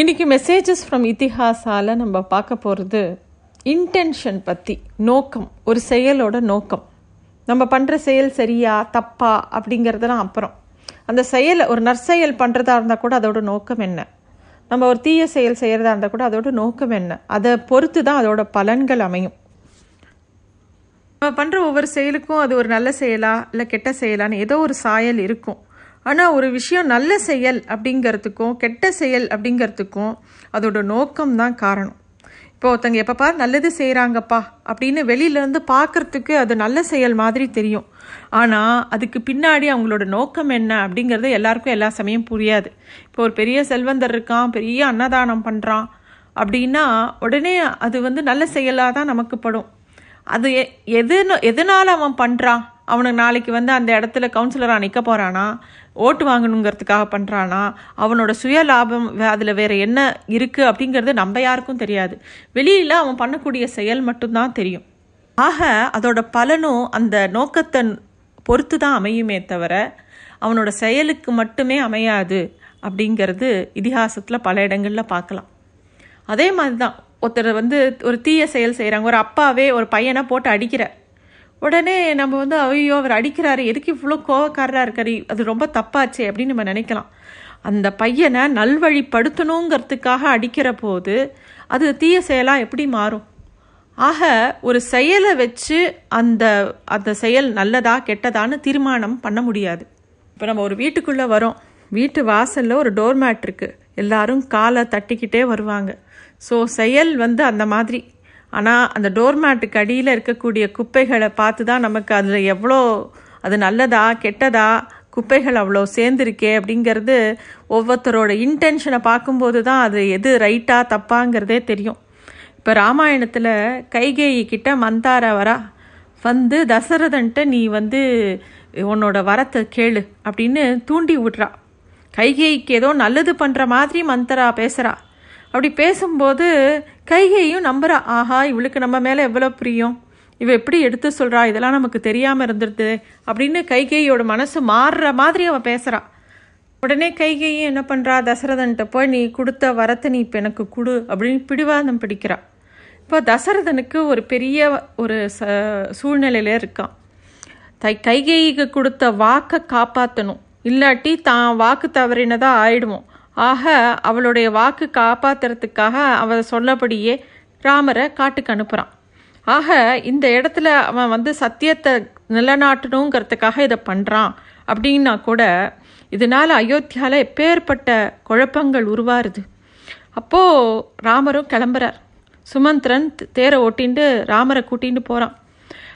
இன்னைக்கு messages from இத்திஹாஸால நம்ம பார்க்க போகிறது இன்டென்ஷன் பற்றி நோக்கம் ஒரு செயலோட நோக்கம். நம்ம பண்ணுற செயல் சரியா தப்பா அப்படிங்கிறதெல்லாம் அப்புறம். அந்த செயலை ஒரு நற்செயல் பண்ணுறதா இருந்தால் கூட அதோட நோக்கம் என்ன? நம்ம ஒரு தீய செயல் செய்கிறதா இருந்தால் கூட அதோட நோக்கம் என்ன? அதை பொறுத்து தான் அதோட பலன்கள் அமையும். நம்ம பண்ணுற ஒவ்வொரு செயலுக்கும் அது ஒரு நல்ல செயலா இல்லை கெட்ட செயலான்னு ஏதோ ஒரு சாயல் இருக்கும். ஆனால் ஒரு விஷயம் நல்ல செயல் அப்படிங்கிறதுக்கும் கெட்ட செயல் அப்படிங்கிறதுக்கும் அதோட நோக்கம் தான் காரணம். இப்போ ஒருத்தங்க எப்போ பார் நல்லது செய்கிறாங்கப்பா அப்படின்னு வெளியிலேருந்து பார்க்கறதுக்கு அது நல்ல செயல் மாதிரி தெரியும். ஆனால் அதுக்கு பின்னாடி அவங்களோட நோக்கம் என்ன அப்படிங்கிறது எல்லாருக்கும் எல்லா சமயம் புரியாது. இப்போ ஒரு பெரிய செல்வந்தர் இருக்கான் பெரிய அன்னதானம் பண்ணுறான் அப்படின்னா உடனே அது வந்து நல்ல செயலாக தான் நமக்கு படும். அது எ எது எதனால் அவன் பண்ணுறான் அவனுக்கு நாளைக்கு வந்து அந்த இடத்துல கவுன்சிலராக நிற்க போகிறானா ஓட்டு வாங்கணுங்கிறதுக்காக பண்ணுறானா அவனோட சுய லாபம் அதில் வேறு என்ன இருக்குது அப்படிங்கிறது நம்ம யாருக்கும் தெரியாது. வெளியில் அவன் பண்ணக்கூடிய செயல் மட்டும்தான் தெரியும். ஆக அதோட பலனும் அந்த நோக்கத்தை பொறுத்து தான் அமையுமே தவிர அவனோட செயலுக்கு மட்டுமே அமையாது அப்படிங்கிறது இதிகாசத்தில் பல இடங்களில் பார்க்கலாம். அதே மாதிரி தான் ஒருத்தர் வந்து ஒரு தீய செயல் செய்கிறாங்க ஒரு அப்பாவே ஒரு பையனை போட்டு அடிக்கிறார். உடனே நம்ம வந்து ஐயோ அவர் அடிக்கிறாரு எதுக்கு இவ்வளோ கோவக்காரராக இருக்காரு? அது ரொம்ப தப்பாச்சே அப்படின்னு நம்ம நினைக்கலாம். அந்த பையனை நல்வழிப்படுத்தணுங்கிறதுக்காக அடிக்கிற போது அது தீய செயலாக எப்படி மாறும்? ஆக ஒரு செயலை வச்சு அந்த அந்த செயல் நல்லதா கெட்டதான்னு தீர்மானம் பண்ண முடியாது. இப்போ நம்ம ஒரு வீட்டுக்குள்ளே வரோம். வீட்டு வாசலில் ஒரு டோர்மேட் இருக்குது எல்லாரும் காலை தட்டிக்கிட்டே வருவாங்க. ஸோ செயல் வந்து அந்த மாதிரி. ஆனால் அந்த டோர்மேட்டுக்கு அடியில் இருக்கக்கூடிய குப்பைகளை பார்த்து தான் நமக்கு அதில் எவ்வளோ அது நல்லதா கெட்டதா குப்பைகள் அவ்வளோ சேர்ந்துருக்கே அப்படிங்கிறது ஒவ்வொருத்தரோட இன்டென்ஷனை பார்க்கும்போது தான் அது எது ரைட்டாக தப்பாங்கிறதே தெரியும். இப்போ ராமாயணத்தில் கைகேயி கிட்ட மந்தார வரா வந்து தசரதன்ட்ட நீ வந்து உன்னோட வரத்தை கேளு அப்படின்னு தூண்டி விட்றா. கைகேயிக்கு ஏதோ நல்லது பண்ணுற மாதிரி மந்தரா பேசுகிறா அப்படி பேசும்போது கைகையும் நம்புறா ஆஹா இவளுக்கு நம்ம மேலே எவ்வளோ பிரியம்? இவ எப்படி எடுத்து சொல்கிறா இதெல்லாம் நமக்கு தெரியாமல் இருந்துருது அப்படின்னு கைகையோட மனசு மாறுற மாதிரி அவள் பேசுகிறா உடனே கைகையும் என்ன பண்ணுறா தசரதன்ட்ட போய் நீ கொடுத்த வரத்தை நீ இப்போ எனக்கு கொடு அப்படின்னு பிடிவாதம் பிடிக்கிறா. இப்போ தசரதனுக்கு ஒரு பெரிய ஒரு ச சூழ்நிலையில இருக்கான் தை கைகைக்கு கொடுத்த வாக்கை காப்பாற்றணும் இல்லாட்டி தான் வாக்கு தவறினதாக ஆயிடுவோம். ஆக அவளுடைய வாக்கு காப்பாத்துறதுக்காக அவள் சொல்லபடியே ராமரை காட்டுக்கு அனுப்புகிறான் ஆக இந்த இடத்துல அவன் வந்து சத்தியத்தை நிலநாட்டணுங்கிறதுக்காக இதை பண்ணுறான் அப்படின்னா கூட இதனால் அயோத்தியாவில் எப்பேற்பட்ட குழப்பங்கள் உருவாருது. அப்போது ராமரும் கிளம்புறார். சுமந்திரன் தேரை ஓட்டின்ட்டு ராமரை கூட்டிகிட்டு போகிறான்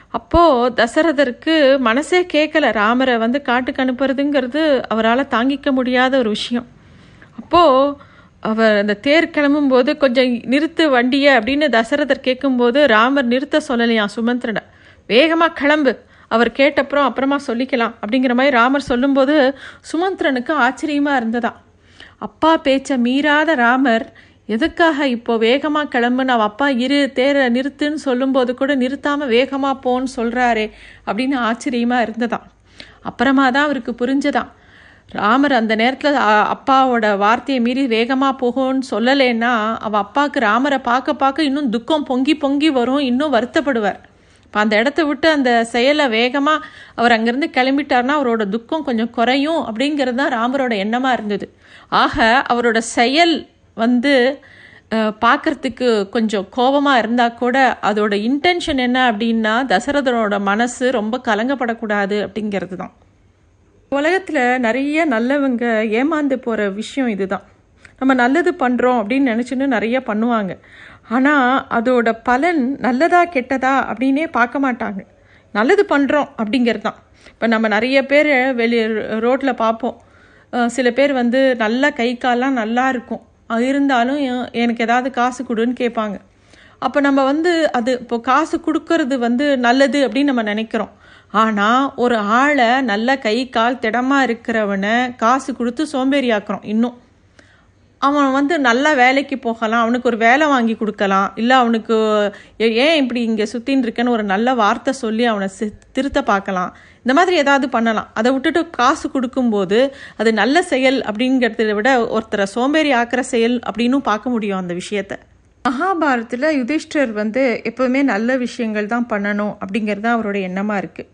அப்போது தசரதருக்கு மனசே கேட்கல ராமரை வந்து காட்டுக்கு அனுப்புறதுங்கிறது அவரால் தாங்கிக்க முடியாத ஒரு விஷயம். அப்போது அவர் அந்த தேர் கிளம்பும்போது கொஞ்சம் நிறுத்து வண்டியை அப்படின்னு தசரதர் கேட்கும்போது ராமர் நிறுத்த சொல்லலையாம் சுமந்திரனை? வேகமாக கிளம்பு. அவர் கேட்டப்புறம் அப்புறமா சொல்லிக்கலாம் அப்படிங்கிற மாதிரி ராமர் சொல்லும்போது சுமந்திரனுக்கு ஆச்சரியமாக இருந்ததா. அப்பா பேச்சை மீறாத ராமர் எதுக்காக இப்போ வேகமாக கிளம்புன்னு? அவள் அப்பா இரு தேரை நிறுத்துன்னு சொல்லும்போது கூட நிறுத்தாமல் வேகமாக போன்னு சொல்கிறாரே அப்படின்னு ஆச்சரியமாக இருந்ததாம் அப்புறமா தான் அவருக்கு புரிஞ்சதான் ராமர் அந்த நேரத்தில் அப்பாவோட வார்த்தையை மீறி வேகமாக போகும்னு சொல்லலைன்னா அவள் அப்பாவுக்கு ராமரை பார்க்க பார்க்க இன்னும் துக்கம் பொங்கி பொங்கி வரும் இன்னும் வருத்தப்படுவார். இப்போ அந்த இடத்த விட்டு அந்த செயலை வேகமாக அவர் அங்கேருந்து கிளம்பிட்டார்னா அவரோட துக்கம் கொஞ்சம் குறையும் அப்படிங்கிறது தான் ராமரோட எண்ணமாக இருந்தது. ஆக அவரோட செயல் வந்து பார்க்கறதுக்கு கொஞ்சம் கோபமாக இருந்தால் கூட அதோட இன்டென்ஷன் என்ன அப்படின்னா தசரதனோட மனசு ரொம்ப கலங்கப்படக்கூடாது அப்படிங்கிறது தான். உலகத்தில் நிறைய நல்லவங்க ஏமாந்து போகிற விஷயம் இதுதான். நம்ம நல்லது பண்ணுறோம் அப்படின்னு நினச்சின்னு நிறைய பண்ணுவாங்க. ஆனால் அதோட பலன் நல்லதா கெட்டதா அப்படின்னே பார்க்க மாட்டாங்க. நல்லது பண்ணுறோம் அப்படிங்கிறது தான். இப்போ நம்ம நிறைய பேர் வெளி ரோட்டில் பார்ப்போம். சில பேர் வந்து நல்லா கை கால்லாம் நல்லா இருக்கும். இருந்தாலும் எனக்கு ஏதாவது காசு கொடுன்னு கேட்பாங்க. அப்போ நம்ம வந்து அது இப்போ காசு கொடுக்கறது வந்து நல்லது அப்படின்னு நம்ம நினைக்கிறோம். ஆனால் ஒரு ஆளை நல்ல கை கால் திடமாக இருக்கிறவனை காசு கொடுத்து சோம்பேறி ஆக்குறோம் இன்னும். அவன் வந்து நல்லா வேலைக்கு போகலாம் அவனுக்கு ஒரு வேலை வாங்கி கொடுக்கலாம் இல்லை அவனுக்கு ஏ- ஏன் இப்படி இங்கே சுற்றின்னு இருக்கேன்னு ஒரு நல்ல வார்த்தை சொல்லி அவனை சி- திருத்த பார்க்கலாம். இந்த மாதிரி ஏதாவது பண்ணலாம். அதை விட்டுட்டு காசு கொடுக்கும்போது அது நல்ல செயல் அப்படிங்கிறத விட ஒருத்தரை சோம்பேறி ஆக்கிற செயல் அப்படின்னும் பார்க்க முடியும் அந்த விஷயத்தை. மகாபாரத்தில் யுதிஷ்டர் வந்து எப்போவுமே நல்ல விஷயங்கள் தான் பண்ணணும் அப்படிங்கிறது தான் அவருடைய எண்ணமாக இருக்குது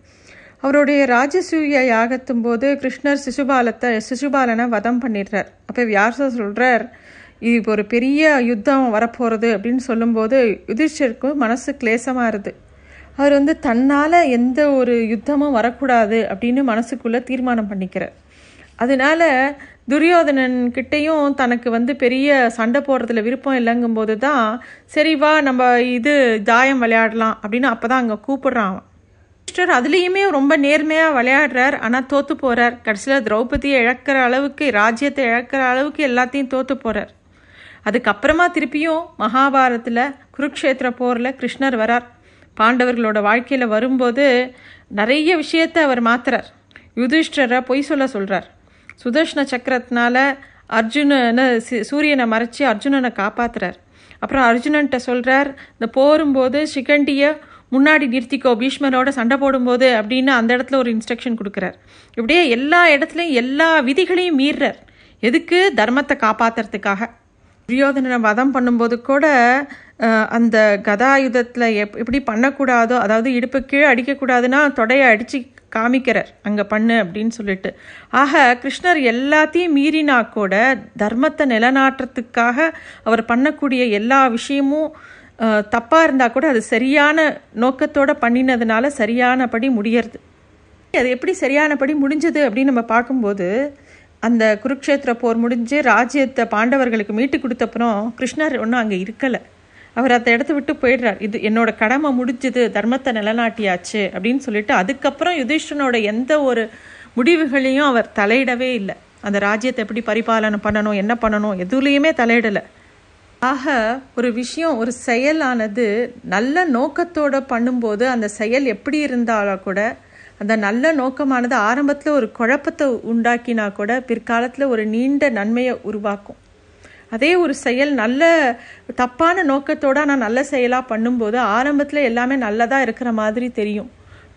அவருடைய ராஜசூய யாகத்தும் போது கிருஷ்ணர் சிசுபாலத்தை சிசுபாலனை வதம் பண்ணிடுறார். அப்போ வியாச சொல்கிறார் இது இப்போ ஒரு பெரிய யுத்தம் வரப்போகிறது அப்படின்னு சொல்லும்போது யுதிஷ்டருக்கு மனசு கிளேசமாக இருது அவர் வந்து தன்னால் எந்த ஒரு யுத்தமும் வரக்கூடாது அப்படின்னு மனசுக்குள்ளே தீர்மானம் பண்ணிக்கிறார். அதனால துரியோதனன் கிட்டேயும் தனக்கு வந்து பெரிய சண்டை போடுறதுல விருப்பம் இல்லைங்கும்போது தான் சரி வா நம்ம இது தாயம் விளையாடலாம் அப்படின்னு அப்போ தான் அங்கே கூப்பிடுறான் அவன். யுதிஷ்டர் அதுலேயுமே ரொம்ப நேர்மையாக விளையாடுறார். ஆனால் தோற்று போகிறார் கடைசியில் திரௌபதியை இழக்கிற அளவுக்கு ராஜ்யத்தை இழக்கிற அளவுக்கு எல்லாத்தையும் தோற்று போகிறார் அதுக்கப்புறமா திருப்பியும் மகாபாரத்தில் குருக்ஷேத்திர போரில் கிருஷ்ணர் வரார். பாண்டவர்களோட வாழ்க்கையில் வரும்போது நிறைய விஷயத்தை அவர் மாத்துறார். யுதிஷ்டரை பொய் சொல்ல சொல்கிறார் சுதர்ஷ்ண சக்கரத்தினால அர்ஜுனனை சூரியனை மறைச்சி அர்ஜுனனை காப்பாத்துறார். அப்புறம் அர்ஜுனன்ட்ட சொல்கிறார் இந்த போரும்போது சிகண்டியை முன்னாடி நிறுத்திக்கோ பீஷ்மரோட சண்டை போடும்போது அப்படின்னு அந்த இடத்துல ஒரு இன்ஸ்ட்ரக்ஷன் கொடுக்குறார். இப்படியே எல்லா இடத்துலையும் எல்லா விதிகளையும் மீறுறார். எதுக்கு? தர்மத்தை காப்பாத்துறதுக்காக. துரியோதனனை வதம் பண்ணும்போது கூட அந்த கதாயுதத்தில் எப் எப்படி பண்ணக்கூடாதோ அதாவது இடுப்பு கீழே அடிக்கக்கூடாதுன்னா தொடையை அடித்து காமிக்கிறார். அங்கே பண்ணு அப்படின்னு சொல்லிட்டு. ஆக கிருஷ்ணர் எல்லாத்தையும் மீறினா கூட தர்மத்தை நிலநாட்டுறதுக்காக அவர் பண்ணக்கூடிய எல்லா விஷயமும் தப்பாக இருந்தால் கூட அது சரியான நோக்கத்தோடு பண்ணினதுனால சரியானபடி முடியறது. அது எப்படி சரியானபடி முடிஞ்சது அப்படின்னு நம்ம பார்க்கும்போது அந்த குருக்ஷேத்திர போர் முடிஞ்சு ராஜ்யத்தை பாண்டவர்களுக்கு மீட்டு கொடுத்தப்புறம் கிருஷ்ணர் ஒன்றும் அங்கே இருக்கலை. அவர் அந்த இடத்த விட்டு போயிடுறார். இது என்னோட கடமை முடிஞ்சது தர்மத்தை நிலநாட்டியாச்சு அப்படின்னு சொல்லிட்டு அதுக்கப்புறம் யுதிஷ்டனோட எந்த ஒரு முடிவுகளையும் அவர் தலையிடவே இல்லை. அந்த ராஜ்யத்தை எப்படி பரிபாலனை பண்ணணும் என்ன பண்ணணும் எதுலேயுமே தலையிடலை. ஆக ஒரு விஷயம் ஒரு செயலானது நல்ல நோக்கத்தோட பண்ணும்போது அந்த செயல் எப்படி இருந்தாலும் கூட அந்த நல்ல நோக்கமானது ஆரம்பத்தில் ஒரு குழப்பத்தை உண்டாக்கினா கூட பிற்காலத்தில் ஒரு நீண்ட நன்மையை உருவாக்கும். அதே ஒரு செயல் நல்ல தப்பான நோக்கத்தோட நான் நல்ல செயலாக பண்ணும்போது ஆரம்பத்தில் எல்லாமே நல்லதாக இருக்கிற மாதிரி தெரியும்.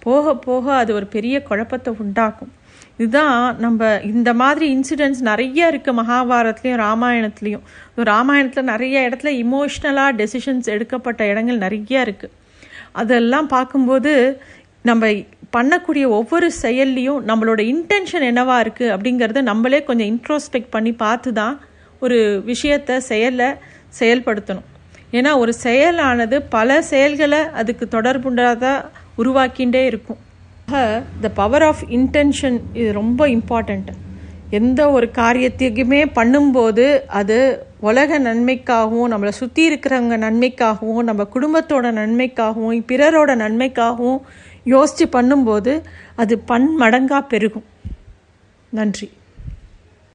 போக போக அது ஒரு பெரிய குழப்பத்தை உண்டாக்கும். இதுதான் நம்ம இந்த மாதிரி இன்சிடென்ட்ஸ் நிறைய இருக்குது மகாபாரத்லேயும் ராமாயணத்துலேயும். ராமாயணத்தில் நிறைய இடத்துல இமோஷ்னலாக டெசிஷன்ஸ் எடுக்கப்பட்ட இடங்கள் நிறைய இருக்குது அதெல்லாம் பார்க்கும்போது நம்ம பண்ணக்கூடிய ஒவ்வொரு செயல்லையும் நம்மளோட இன்டென்ஷன் என்னவா இருக்குது அப்படிங்கிறத நம்மளே கொஞ்சம் இன்ட்ரோஸ்பெக்ட் பண்ணி பார்த்து தான் ஒரு விஷயத்தை செயலை செயல்படுத்தணும். ஏன்னா ஒரு செயலானது பல செயல்களை அதுக்கு தொடர்புண்டாதாக உருவாக்கிண்டே இருக்கும். த பவர் ஆஃப் இன்டென்ஷன் இது ரொம்ப இம்பார்ட்டண்ட் எந்த ஒரு காரியத்தையுமே பண்ணும்போது அது உலக நன்மைக்காகவும் நம்மளை சுற்றி இருக்கிறவங்க நன்மைக்காகவும் நம்ம குடும்பத்தோட நன்மைக்காகவும் பிறரோட நன்மைக்காகவும் யோசித்து பண்ணும்போது அது பன்மடங்காக பெருகும். நன்றி.